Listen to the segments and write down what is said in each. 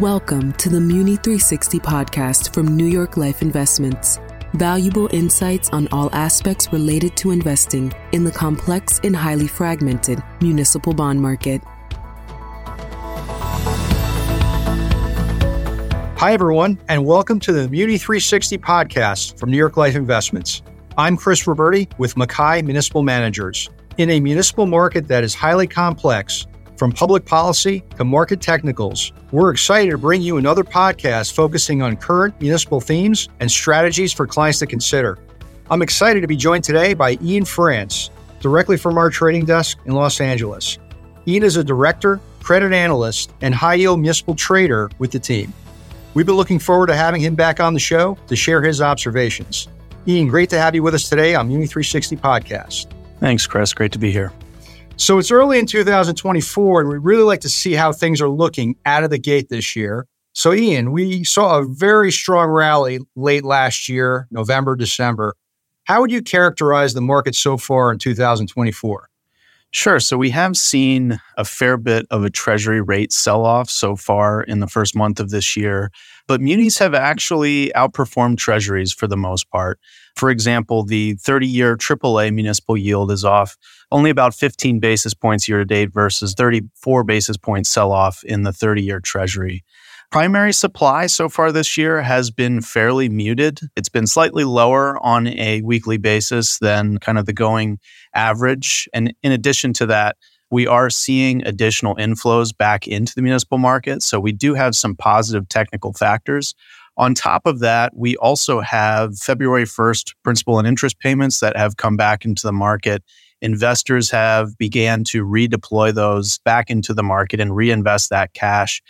Welcome to the Muni 360 podcast from New York Life Investments. Valuable insights on all aspects related to investing in the complex and highly fragmented municipal bond market. Hi, everyone, and welcome to the Muni 360 podcast from New York Life Investments. I'm Chris Roberti with MacKay Municipal Managers. In a municipal market that is highly complex, from public policy to market technicals, we're excited to bring you another podcast focusing on current municipal themes and strategies for clients to consider. I'm excited to be joined today by Ian France, directly from our trading desk in Los Angeles. Ian is a director, credit analyst, and high yield municipal trader with the team. We've been looking forward to having him back on the show to share his observations. Ian, great to have you with us today on Muni 360 Podcast. Thanks, Chris. Great to be here. So it's early in 2024, and we really like to see how things are looking out of the gate this year. So, Ian, we saw a very strong rally late last year, November, December. How would you characterize the market so far in 2024? Sure. So we have seen a fair bit of a treasury rate sell off so far in the first month of this year, but munis have actually outperformed treasuries for the most part. For example, the 30 year AAA municipal yield is off only about 15 basis points year to date versus 34 basis points sell off in the 30 year treasury. Primary supply so far this year has been fairly muted. It's been slightly lower on a weekly basis than kind of the going average. And in addition to that, we are seeing additional inflows back into the municipal market. So we do have some positive technical factors. On top of that, we also have February 1st principal and interest payments that have come back into the market. Investors have began to redeploy those back into the market and reinvest that cash.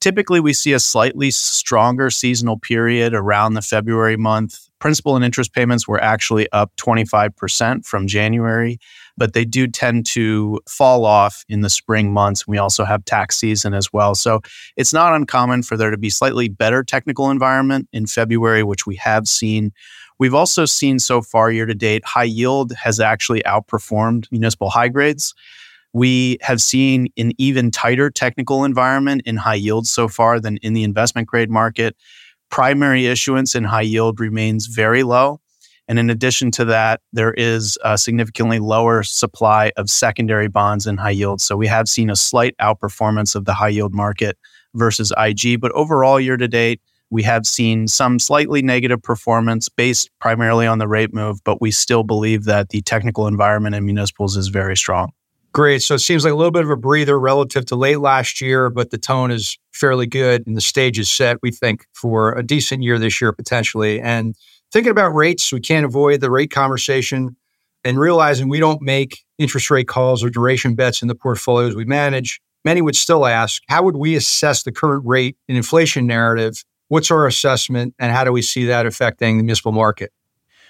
Typically, we see a slightly stronger seasonal period around the February month. Principal and interest payments were actually up 25% from January, but they do tend to fall off in the spring months. We also have tax season as well. So it's not uncommon for there to be slightly better technical environment in February, which we have seen. We've also seen so far year to date, high yield has actually outperformed municipal high grades. We have seen an even tighter technical environment in high yield so far than in the investment grade market. Primary issuance in high yield remains very low. And in addition to that, there is a significantly lower supply of secondary bonds in high yield. So we have seen a slight outperformance of the high yield market versus IG. But overall, year to date, we have seen some slightly negative performance based primarily on the rate move, but we still believe that the technical environment in municipals is very strong. Great. So it seems like a little bit of a breather relative to late last year, but the tone is fairly good and the stage is set, we think, for a decent year this year potentially. And thinking about rates, we can't avoid the rate conversation and realizing we don't make interest rate calls or duration bets in the portfolios we manage. Many would still ask, how would we assess the current rate and inflation narrative? What's our assessment and how do we see that affecting the municipal market?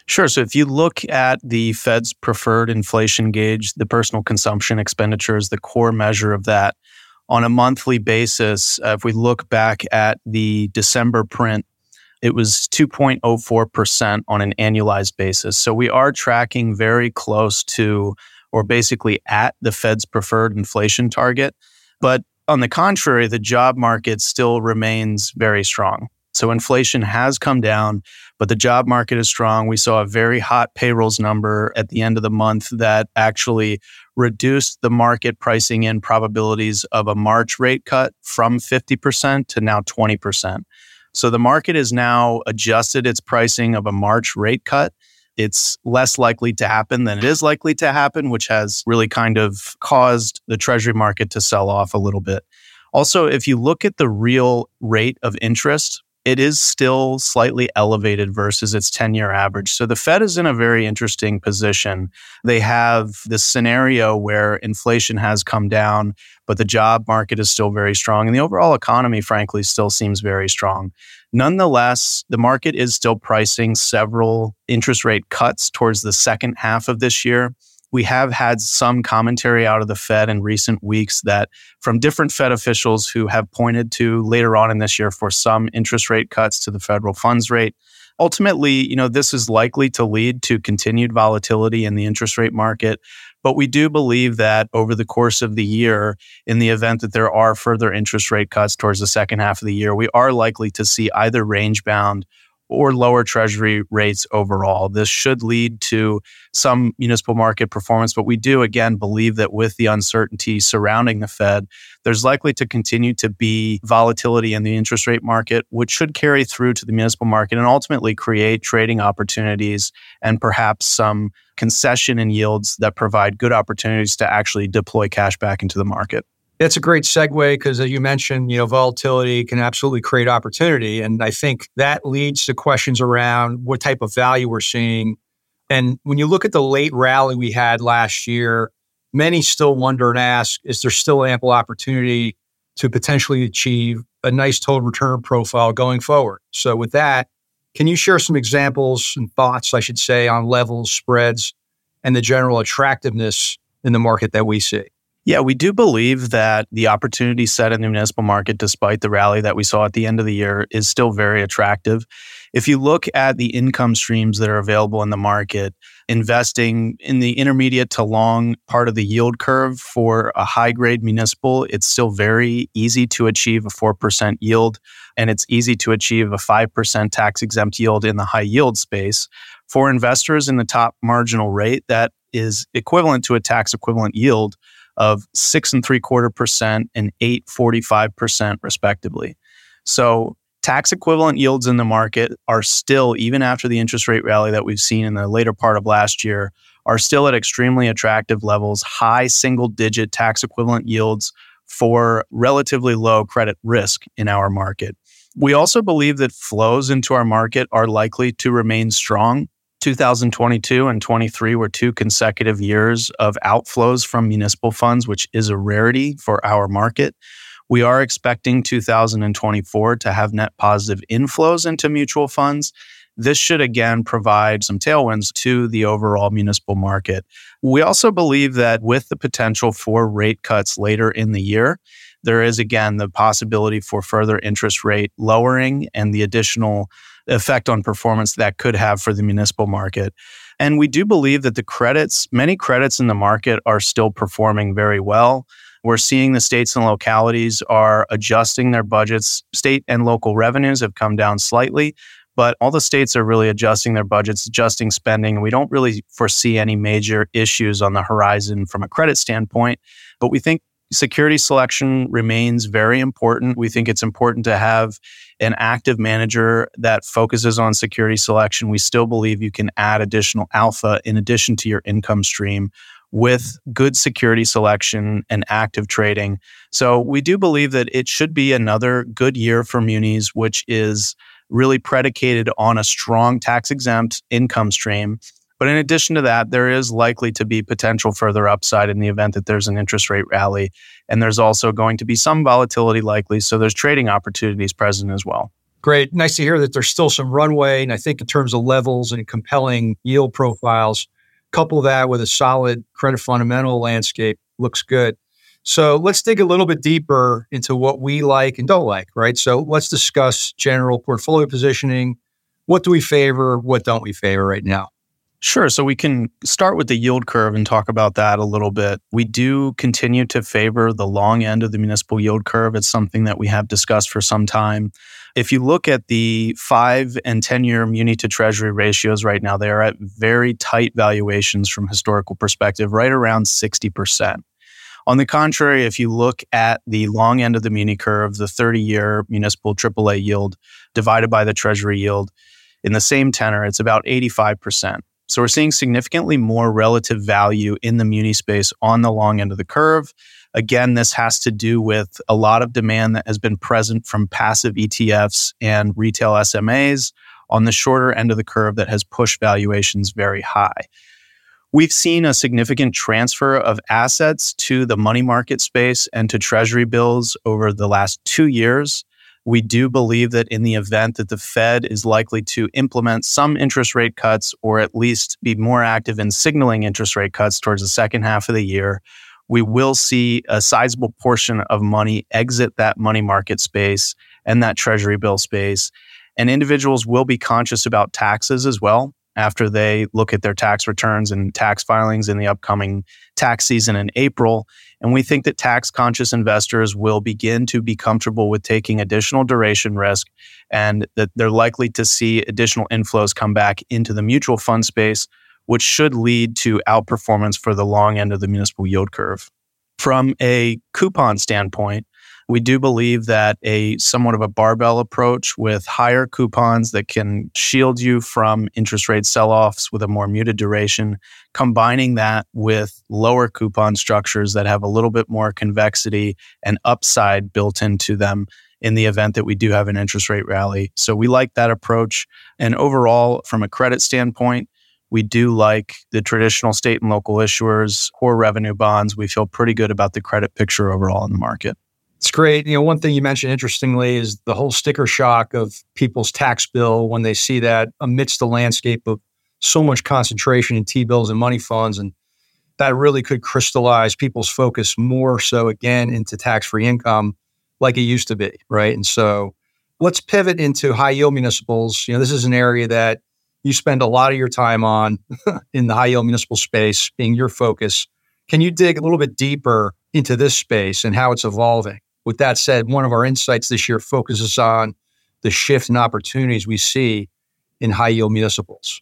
Sure. So if you look at the Fed's preferred inflation gauge, the personal consumption expenditure is the core measure of that. On a monthly basis, uh, if we look back at the December print, it was 2.04% on an annualized basis. So we are tracking very close to, or basically at the Fed's preferred inflation target. But on the contrary, the job market still remains very strong. So inflation has come down, but the job market is strong. We saw a very hot payrolls number at the end of the month that actually reduced the market pricing in probabilities of a March rate cut from 50% to now 20%. So the market has now adjusted its pricing of a March rate cut. It's less likely to happen than it is likely to happen, which has really kind of caused the treasury market to sell off a little bit. Also, if you look at the real rate of interest it is still slightly elevated versus its 10 year average. So the Fed is in a very interesting position. They have this scenario where inflation has come down, but the job market is still very strong. And the overall economy, frankly, still seems very strong. Nonetheless, the market is still pricing several interest rate cuts towards the second half of this year we have had some commentary out of the Fed in recent weeks that from different Fed officials who have pointed to later on in this year for some interest rate cuts to the federal funds rate. ultimately, you know, this is likely to lead to continued volatility in the interest rate market. But we do believe that over the course of the year, in the event that there are further interest rate cuts towards the second half of the year, we are likely to see either range bound or lower treasury rates overall. This should lead to some municipal market performance, but we do again believe that with the uncertainty surrounding the Fed, there's likely to continue to be volatility in the interest rate market, which should carry through to the municipal market and ultimately create trading opportunities and perhaps some concession in yields that provide good opportunities to actually deploy cash back into the market. That's a great segue because, as uh, you mentioned, you know, volatility can absolutely create opportunity, and I think that leads to questions around what type of value we're seeing. And when you look at the late rally we had last year, many still wonder and ask: Is there still ample opportunity to potentially achieve a nice total return profile going forward? So, with that, can you share some examples and thoughts, I should say, on levels, spreads, and the general attractiveness in the market that we see? Yeah, we do believe that the opportunity set in the municipal market, despite the rally that we saw at the end of the year, is still very attractive. If you look at the income streams that are available in the market, investing in the intermediate to long part of the yield curve for a high grade municipal, it's still very easy to achieve a 4% yield and it's easy to achieve a 5% tax exempt yield in the high yield space. For investors in the top marginal rate, that is equivalent to a tax equivalent yield of six and three quarter percent and eight forty five percent respectively. So tax equivalent yields in the market are still, even after the interest rate rally that we've seen in the later part of last year, are still at extremely attractive levels, high single digit tax equivalent yields for relatively low credit risk in our market. We also believe that flows into our market are likely to remain strong 2022 and 23 were two consecutive years of outflows from municipal funds, which is a rarity for our market. We are expecting 2024 to have net positive inflows into mutual funds. This should again provide some tailwinds to the overall municipal market. We also believe that with the potential for rate cuts later in the year, there is again the possibility for further interest rate lowering and the additional effect on performance that could have for the municipal market. And we do believe that the credits, many credits in the market are still performing very well. We're seeing the states and localities are adjusting their budgets. State and local revenues have come down slightly, but all the states are really adjusting their budgets, adjusting spending. We don't really foresee any major issues on the horizon from a credit standpoint, but we think security selection remains very important. We think it's important to have an active manager that focuses on security selection. We still believe you can add additional alpha in addition to your income stream with good security selection and active trading. So we do believe that it should be another good year for munis, which is really predicated on a strong tax exempt income stream but in addition to that, there is likely to be potential further upside in the event that there's an interest rate rally. And there's also going to be some volatility likely. So there's trading opportunities present as well. Great. Nice to hear that there's still some runway. And I think in terms of levels and compelling yield profiles, couple that with a solid credit fundamental landscape looks good. So let's dig a little bit deeper into what we like and don't like, right? So let's discuss general portfolio positioning. What do we favor? What don't we favor right now? Sure. So we can start with the yield curve and talk about that a little bit. We do continue to favor the long end of the municipal yield curve. It's something that we have discussed for some time. If you look at the five and 10 year muni to treasury ratios right now, they are at very tight valuations from historical perspective, right around 60%. On the contrary, if you look at the long end of the muni curve, the 30 year municipal AAA yield divided by the treasury yield, in the same tenor, it's about 85%. So we're seeing significantly more relative value in the muni space on the long end of the curve. Again, this has to do with a lot of demand that has been present from passive ETFs and retail SMAs on the shorter end of the curve that has pushed valuations very high. We've seen a significant transfer of assets to the money market space and to treasury bills over the last two years. We do believe that in the event that the Fed is likely to implement some interest rate cuts or at least be more active in signaling interest rate cuts towards the second half of the year, we will see a sizable portion of money exit that money market space and that treasury bill space. And individuals will be conscious about taxes as well after they look at their tax returns and tax filings in the upcoming tax season in April. And we think that tax conscious investors will begin to be comfortable with taking additional duration risk and that they're likely to see additional inflows come back into the mutual fund space, which should lead to outperformance for the long end of the municipal yield curve. From a coupon standpoint, we do believe that a somewhat of a barbell approach with higher coupons that can shield you from interest rate sell offs with a more muted duration, combining that with lower coupon structures that have a little bit more convexity and upside built into them in the event that we do have an interest rate rally. So we like that approach. And overall, from a credit standpoint, we do like the traditional state and local issuers, core revenue bonds. We feel pretty good about the credit picture overall in the market. It's great. You know, one thing you mentioned interestingly is the whole sticker shock of people's tax bill when they see that amidst the landscape of so much concentration in T bills and money funds. And that really could crystallize people's focus more so again into tax free income like it used to be. Right. And so let's pivot into high yield municipals. You know, this is an area that you spend a lot of your time on in the high yield municipal space being your focus. Can you dig a little bit deeper into this space and how it's evolving? With that said, one of our insights this year focuses on the shift in opportunities we see in high yield municipals.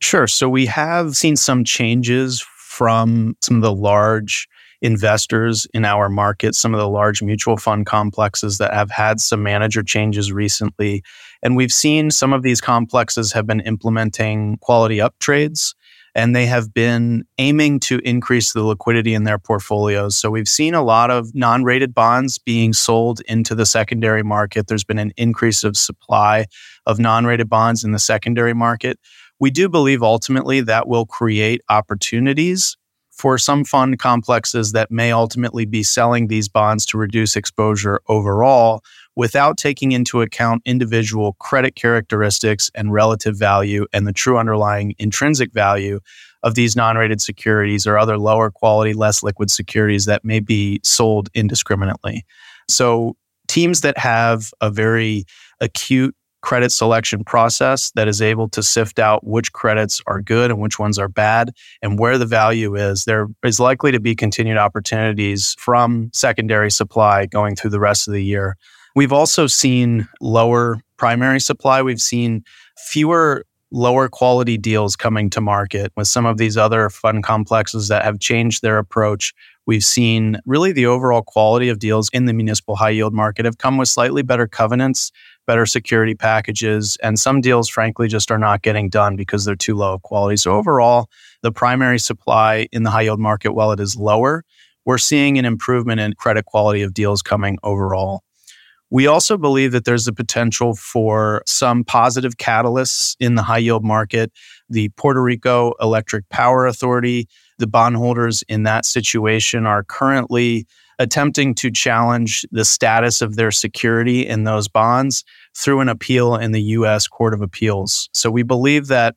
Sure. So we have seen some changes from some of the large investors in our market, some of the large mutual fund complexes that have had some manager changes recently. And we've seen some of these complexes have been implementing quality up trades and they have been aiming to increase the liquidity in their portfolios. So we've seen a lot of non rated bonds being sold into the secondary market. There's been an increase of supply of non rated bonds in the secondary market. We do believe ultimately that will create opportunities for some fund complexes that may ultimately be selling these bonds to reduce exposure overall without taking into account individual credit characteristics and relative value and the true underlying intrinsic value of these non rated securities or other lower quality, less liquid securities that may be sold indiscriminately. So, teams that have a very acute credit selection process that is able to sift out which credits are good and which ones are bad and where the value is, there is likely to be continued opportunities from secondary supply going through the rest of the year. We've also seen lower primary supply. We've seen fewer lower quality deals coming to market with some of these other fund complexes that have changed their approach. We've seen really the overall quality of deals in the municipal high yield market have come with slightly better covenants, better security packages, and some deals, frankly, just are not getting done because they're too low of quality. So, overall, the primary supply in the high yield market, while it is lower, we're seeing an improvement in credit quality of deals coming overall. We also believe that there's a potential for some positive catalysts in the high yield market. The Puerto Rico Electric Power Authority, the bondholders in that situation are currently attempting to challenge the status of their security in those bonds through an appeal in the U.S. Court of Appeals. So we believe that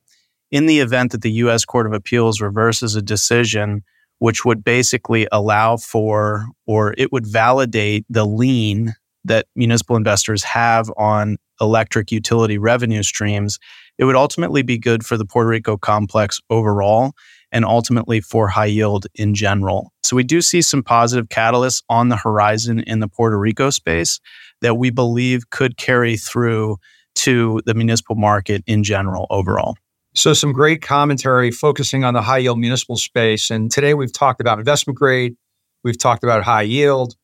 in the event that the U.S. Court of Appeals reverses a decision, which would basically allow for or it would validate the lien that municipal investors have on electric utility revenue streams, it would ultimately be good for the Puerto Rico complex overall and ultimately for high yield in general. So we do see some positive catalysts on the horizon in the Puerto Rico space that we believe could carry through to the municipal market in general overall. So, some great commentary focusing on the high yield municipal space. And today we've talked about investment grade, we've talked about high yield.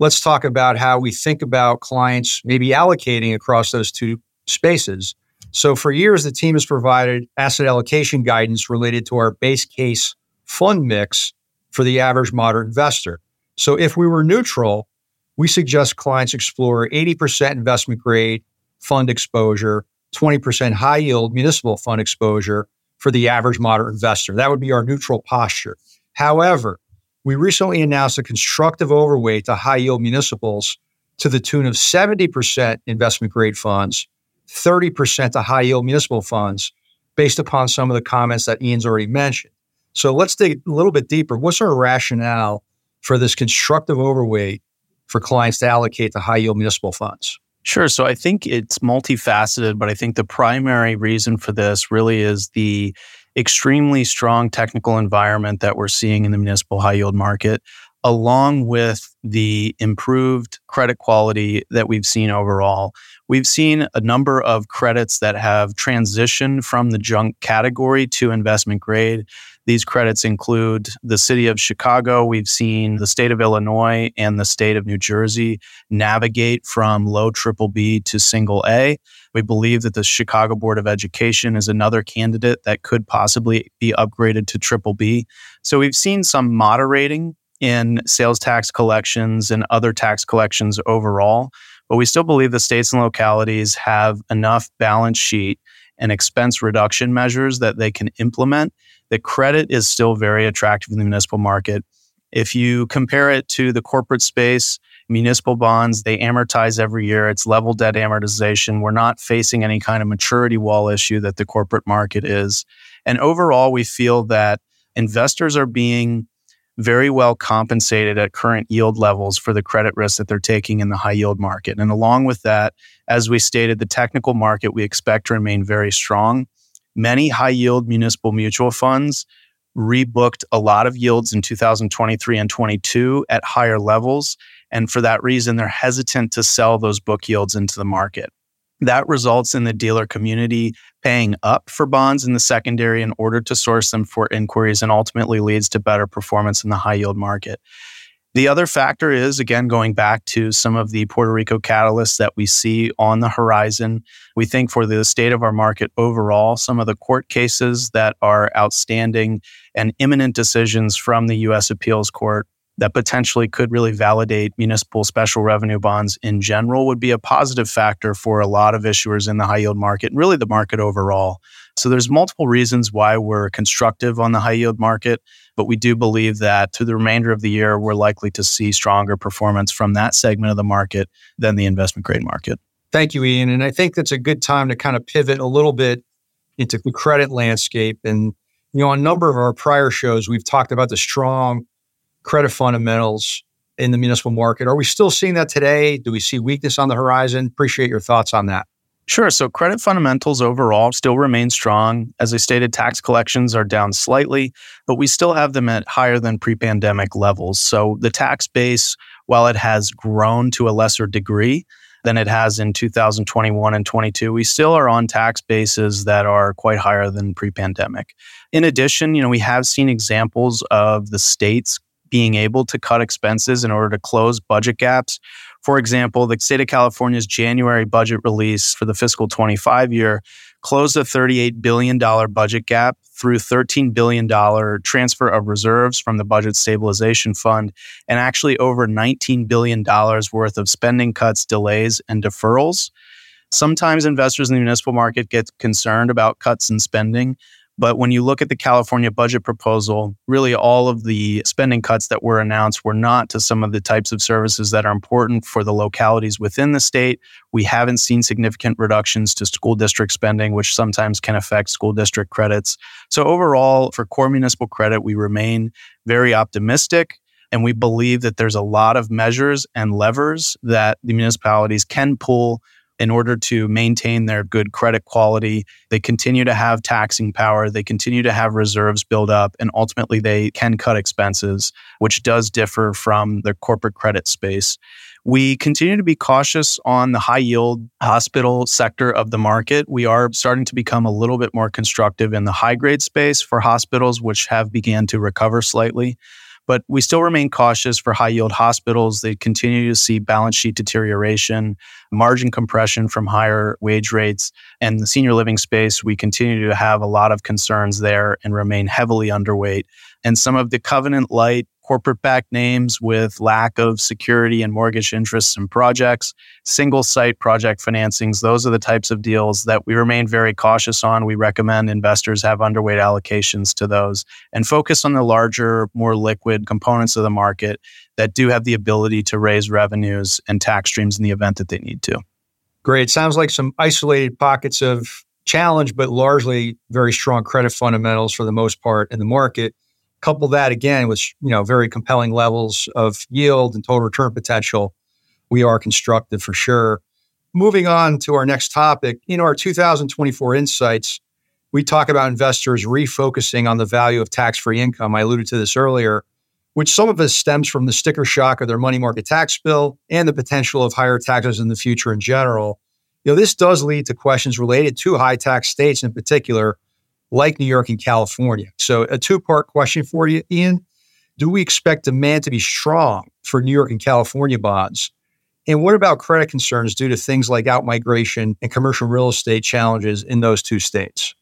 Let's talk about how we think about clients maybe allocating across those two spaces. So, for years, the team has provided asset allocation guidance related to our base case fund mix for the average moderate investor. So, if we were neutral, we suggest clients explore 80% investment grade fund exposure, 20% high yield municipal fund exposure for the average moderate investor. That would be our neutral posture. However, we recently announced a constructive overweight to high yield municipals to the tune of 70% investment grade funds 30% to high yield municipal funds based upon some of the comments that Ian's already mentioned. So let's dig a little bit deeper. What's our rationale for this constructive overweight for clients to allocate to high yield municipal funds? Sure. So I think it's multifaceted, but I think the primary reason for this really is the extremely strong technical environment that we're seeing in the municipal high yield market, along with the improved credit quality that we've seen overall. We've seen a number of credits that have transitioned from the junk category to investment grade. These credits include the city of Chicago. We've seen the state of Illinois and the state of New Jersey navigate from low triple B to single A. We believe that the Chicago Board of Education is another candidate that could possibly be upgraded to triple B. So we've seen some moderating in sales tax collections and other tax collections overall. But we still believe the states and localities have enough balance sheet and expense reduction measures that they can implement. The credit is still very attractive in the municipal market. If you compare it to the corporate space, municipal bonds, they amortize every year. It's level debt amortization. We're not facing any kind of maturity wall issue that the corporate market is. And overall, we feel that investors are being very well compensated at current yield levels for the credit risk that they're taking in the high yield market. And along with that, as we stated, the technical market we expect to remain very strong. Many high yield municipal mutual funds rebooked a lot of yields in 2023 and 22 at higher levels. And for that reason, they're hesitant to sell those book yields into the market. That results in the dealer community paying up for bonds in the secondary in order to source them for inquiries and ultimately leads to better performance in the high yield market. The other factor is, again, going back to some of the Puerto Rico catalysts that we see on the horizon. We think for the state of our market overall, some of the court cases that are outstanding and imminent decisions from the U.S. Appeals Court that potentially could really validate municipal special revenue bonds in general would be a positive factor for a lot of issuers in the high yield market and really the market overall. So there's multiple reasons why we're constructive on the high yield market, but we do believe that through the remainder of the year we're likely to see stronger performance from that segment of the market than the investment grade market. Thank you Ian, and I think that's a good time to kind of pivot a little bit into the credit landscape and you know on a number of our prior shows we've talked about the strong credit fundamentals in the municipal market. Are we still seeing that today? Do we see weakness on the horizon? Appreciate your thoughts on that. Sure. So credit fundamentals overall still remain strong. As I stated, tax collections are down slightly, but we still have them at higher than pre pandemic levels. So the tax base, while it has grown to a lesser degree than it has in 2021 and 22, we still are on tax bases that are quite higher than pre pandemic. In addition, you know, we have seen examples of the states being able to cut expenses in order to close budget gaps. For example, the state of California's January budget release for the fiscal 25 year closed a $38 billion budget gap through $13 billion transfer of reserves from the Budget Stabilization Fund and actually over $19 billion worth of spending cuts, delays, and deferrals. Sometimes investors in the municipal market get concerned about cuts in spending, but when you look at the California budget proposal, really all of the spending cuts that were announced were not to some of the types of services that are important for the localities within the state. We haven't seen significant reductions to school district spending, which sometimes can affect school district credits. So, overall, for core municipal credit, we remain very optimistic. And we believe that there's a lot of measures and levers that the municipalities can pull in order to maintain their good credit quality. They continue to have taxing power, they continue to have reserves build up, and ultimately they can cut expenses, which does differ from the corporate credit space. We continue to be cautious on the high yield hospital sector of the market. We are starting to become a little bit more constructive in the high grade space for hospitals, which have began to recover slightly. But we still remain cautious for high yield hospitals. They continue to see balance sheet deterioration, margin compression from higher wage rates. And the senior living space, we continue to have a lot of concerns there and remain heavily underweight. And some of the covenant light corporate backed names with lack of security and mortgage interests and projects, single site project financings. Those are the types of deals that we remain very cautious on. We recommend investors have underweight allocations to those and focus on the larger, more liquid components of the market that do have the ability to raise revenues and tax streams in the event that they need to. Great. Sounds like some isolated pockets of challenge, but largely very strong credit fundamentals for the most part in the market. Couple that again with you know very compelling levels of yield and total return potential. We are constructive for sure. moving on to our next topic, in our 2024 insights, we talk about investors refocusing on the value of tax free income. I alluded to this earlier, which some of us stems from the sticker shock of their money market tax bill and the potential of higher taxes in the future in general. You know, this does lead to questions related to high tax states in particular, like New York and California. So, a two part question for you, Ian. Do we expect demand to be strong for New York and California bonds? And what about credit concerns due to things like outmigration and commercial real estate challenges in those two states?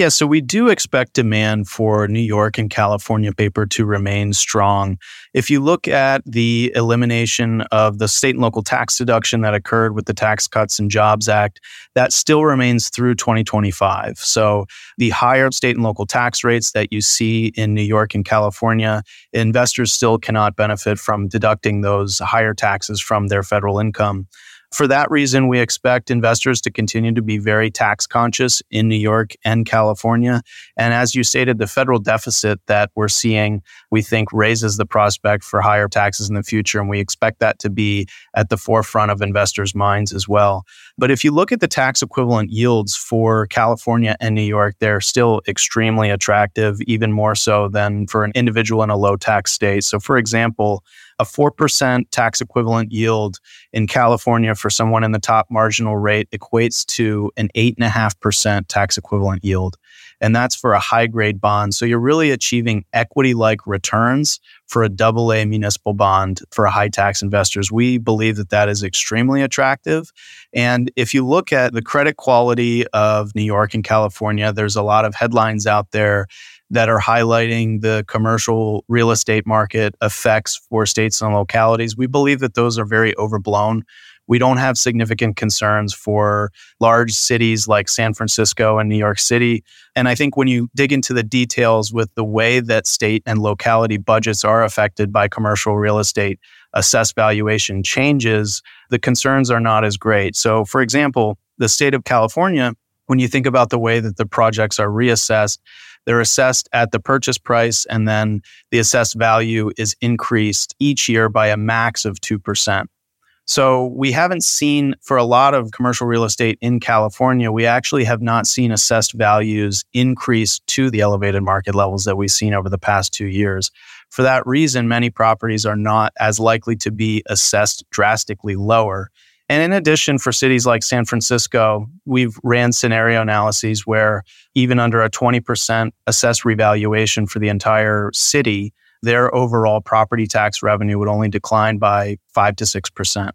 Yeah, so we do expect demand for New York and California paper to remain strong. If you look at the elimination of the state and local tax deduction that occurred with the Tax Cuts and Jobs Act, that still remains through 2025. So the higher state and local tax rates that you see in New York and California, investors still cannot benefit from deducting those higher taxes from their federal income. For that reason, we expect investors to continue to be very tax conscious in New York and California. And as you stated, the federal deficit that we're seeing, we think raises the prospect for higher taxes in the future. And we expect that to be at the forefront of investors' minds as well. But if you look at the tax equivalent yields for California and New York, they're still extremely attractive, even more so than for an individual in a low tax state. So, for example, a 4% tax equivalent yield in California for someone in the top marginal rate equates to an 8.5% tax equivalent yield. And that's for a high grade bond. So you're really achieving equity like returns for a double A municipal bond for high tax investors. We believe that that is extremely attractive. And if you look at the credit quality of New York and California, there's a lot of headlines out there that are highlighting the commercial real estate market effects for states and localities. We believe that those are very overblown. We don't have significant concerns for large cities like San Francisco and New York City. And I think when you dig into the details with the way that state and locality budgets are affected by commercial real estate, assessed valuation changes, the concerns are not as great. So, for example, the state of California, when you think about the way that the projects are reassessed, they're assessed at the purchase price, and then the assessed value is increased each year by a max of 2%. So we haven't seen for a lot of commercial real estate in California, we actually have not seen assessed values increase to the elevated market levels that we've seen over the past two years. For that reason, many properties are not as likely to be assessed drastically lower. And in addition, for cities like San Francisco, we've ran scenario analyses where even under a 20% assessed revaluation for the entire city, their overall property tax revenue would only decline by 5 to 6%.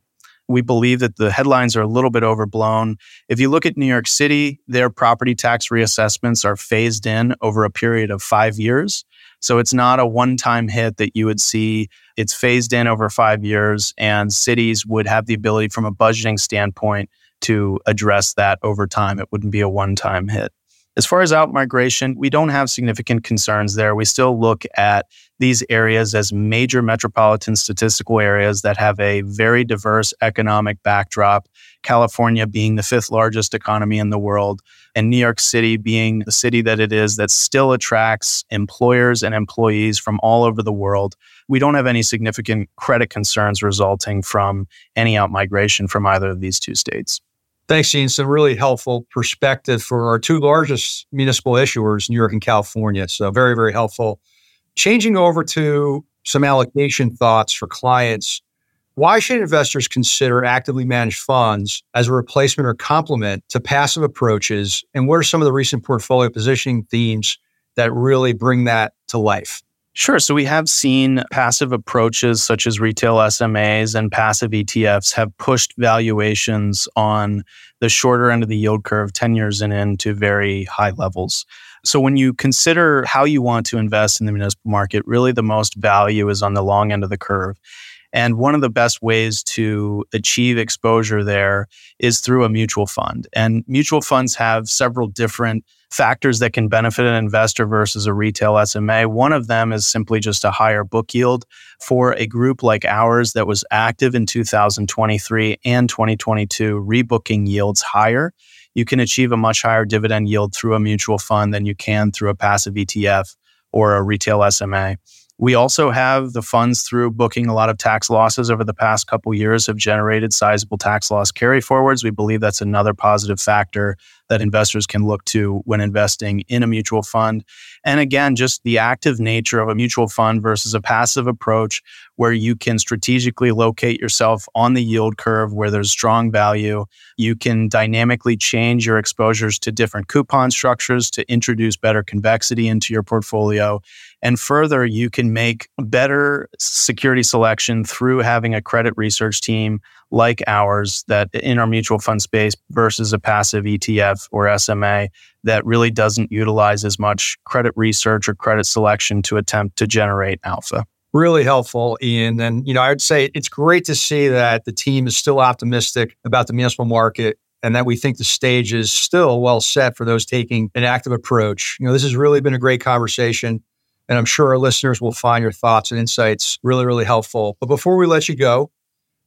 We believe that the headlines are a little bit overblown. If you look at New York City, their property tax reassessments are phased in over a period of five years. So it's not a one time hit that you would see. It's phased in over five years, and cities would have the ability from a budgeting standpoint to address that over time. It wouldn't be a one time hit. As far as out migration, we don't have significant concerns there. We still look at these areas as major metropolitan statistical areas that have a very diverse economic backdrop. California being the fifth largest economy in the world, and New York City being the city that it is that still attracts employers and employees from all over the world. We don't have any significant credit concerns resulting from any out migration from either of these two states. Thanks, Ian. Some really helpful perspective for our two largest municipal issuers, New York and California. So, very, very helpful. Changing over to some allocation thoughts for clients. Why should investors consider actively managed funds as a replacement or complement to passive approaches? And what are some of the recent portfolio positioning themes that really bring that to life? Sure. So we have seen passive approaches such as retail SMAs and passive ETFs have pushed valuations on the shorter end of the yield curve 10 years and into very high levels. So when you consider how you want to invest in the municipal market, really the most value is on the long end of the curve. And one of the best ways to achieve exposure there is through a mutual fund. And mutual funds have several different factors that can benefit an investor versus a retail SMA. One of them is simply just a higher book yield for a group like ours that was active in 2023 and 2022, rebooking yields higher. You can achieve a much higher dividend yield through a mutual fund than you can through a passive ETF or a retail SMA. We also have the funds through booking a lot of tax losses over the past couple years have generated sizable tax loss carry forwards. We believe that's another positive factor that investors can look to when investing in a mutual fund. And again, just the active nature of a mutual fund versus a passive approach where you can strategically locate yourself on the yield curve where there's strong value. You can dynamically change your exposures to different coupon structures to introduce better convexity into your portfolio. And further, you can make better security selection through having a credit research team like ours that in our mutual fund space versus a passive ETF or SMA that really doesn't utilize as much credit research or credit selection to attempt to generate alpha. Really helpful, Ian. And, you know, I would say it's great to see that the team is still optimistic about the municipal market and that we think the stage is still well set for those taking an active approach. You know, this has really been a great conversation. And I'm sure our listeners will find your thoughts and insights really, really helpful. But before we let you go,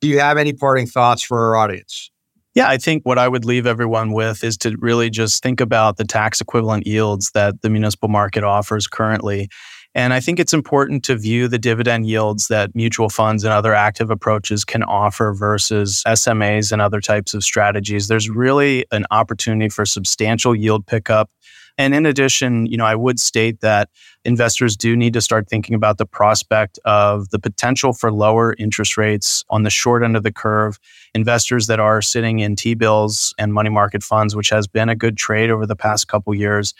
do you have any parting thoughts for our audience? Yeah, I think what I would leave everyone with is to really just think about the tax equivalent yields that the municipal market offers currently. And I think it's important to view the dividend yields that mutual funds and other active approaches can offer versus SMAs and other types of strategies. There's really an opportunity for substantial yield pickup and in addition, you know, I would state that investors do need to start thinking about the prospect of the potential for lower interest rates on the short end of the curve. Investors that are sitting in T-bills and money market funds, which has been a good trade over the past couple years,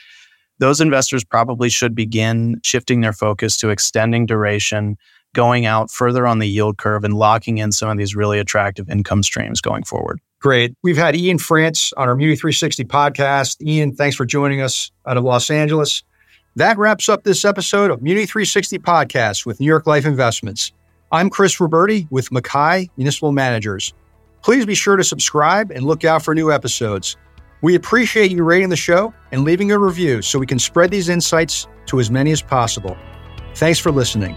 those investors probably should begin shifting their focus to extending duration, going out further on the yield curve and locking in some of these really attractive income streams going forward. Great. We've had Ian France on our Muni 360 podcast. Ian, thanks for joining us out of Los Angeles. That wraps up this episode of Muni 360 podcast with New York Life Investments. I'm Chris Roberti with MacKay Municipal Managers. Please be sure to subscribe and look out for new episodes. We appreciate you rating the show and leaving a review so we can spread these insights to as many as possible. Thanks for listening.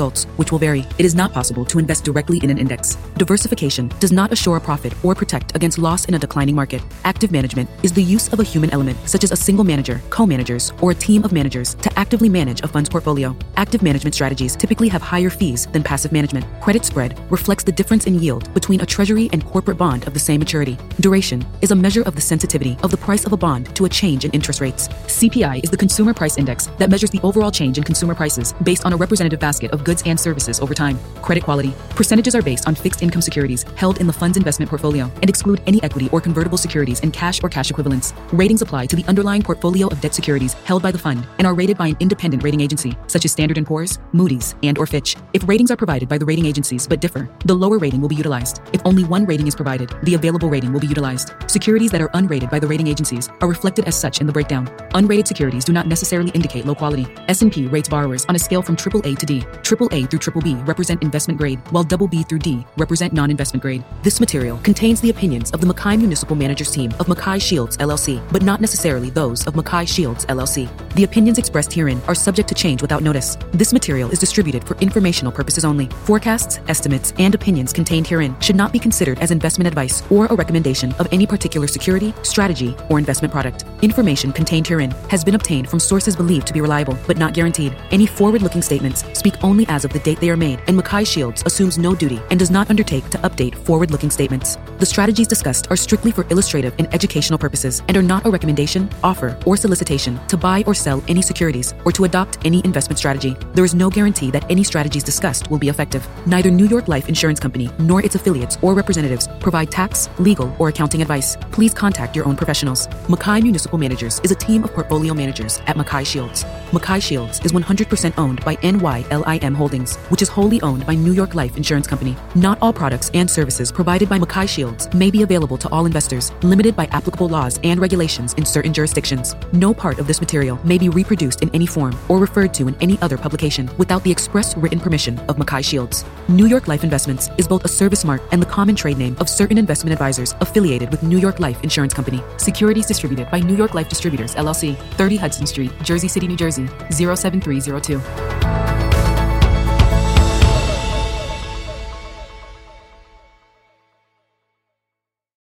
results, which will vary. It is not possible to invest directly in an index. Diversification does not assure a profit or protect against loss in a declining market. Active management is the use of a human element, such as a single manager, co managers, or a team of managers, to actively manage a fund's portfolio. Active management strategies typically have higher fees than passive management. Credit spread reflects the difference in yield between a treasury and corporate bond of the same maturity. Duration is a measure of the sensitivity of the price of a bond to a change in interest rates. CPI is the consumer price index that measures the overall change in consumer prices based on a representative basket of goods and services over time. Credit quality. Percentages are based on fixed income securities held in the fund's investment portfolio and exclude any equity or convertible securities in cash or cash equivalents. Ratings apply to the underlying portfolio of debt securities held by the fund and are rated by an independent rating agency, such as Standard & Poor's, Moody's, and or Fitch. If ratings are provided by the rating agencies but differ, the lower rating will be utilized. If only one rating is provided, the available rating will be utilized. Securities that are unrated by the rating agencies are reflected as such in the breakdown. Unrated securities do not necessarily indicate low quality. S&P rates borrowers on a scale from AAA to D. AAA through triple B represent investment grade, while double B through D represent non-investment grade. This material contains the opinions of the MacKay Municipal Managers team of MacKay Shields LLC, but not necessarily those of MacKay Shields LLC. The opinions expressed herein are subject to change without notice. This material is distributed for informational purposes only. Forecasts, estimates, and opinions contained herein should not be considered as investment advice or a recommendation of any particular security, strategy, or investment product. Information contained herein has been obtained from sources believed to be reliable, but not guaranteed. Any forward-looking statements speak only as of the date they are made, and MacKay Shields assumes no duty and does not undertake to update forward looking statements. The strategies discussed are strictly for illustrative and educational purposes and are not a recommendation, offer, or solicitation to buy or sell any securities or to adopt any investment strategy. There is no guarantee that any strategies discussed will be effective. Neither New York Life Insurance Company nor its affiliates or representatives provide tax, legal, or accounting advice. Please contact your own professionals. MacKay Municipal Managers is a team of portfolio managers at MacKay Shields. MacKay Shields is 100% owned by NYLIM Holdings, which is wholly owned by New York Life Insurance Company. Not all products and services provided by MacKay Shields may be available to all investors, limited by applicable laws and regulations in certain jurisdictions. No part of this material may be reproduced in any form or referred to in any other publication without the express written permission of MacKay Shields. New York Life Investments is both a service mark and the common trade name of certain investment advisors affiliated with New York Life Insurance Company. Securities distributed by New York Life Distributors, LLC, 30 Hudson Street, Jersey City, New Jersey, 07302.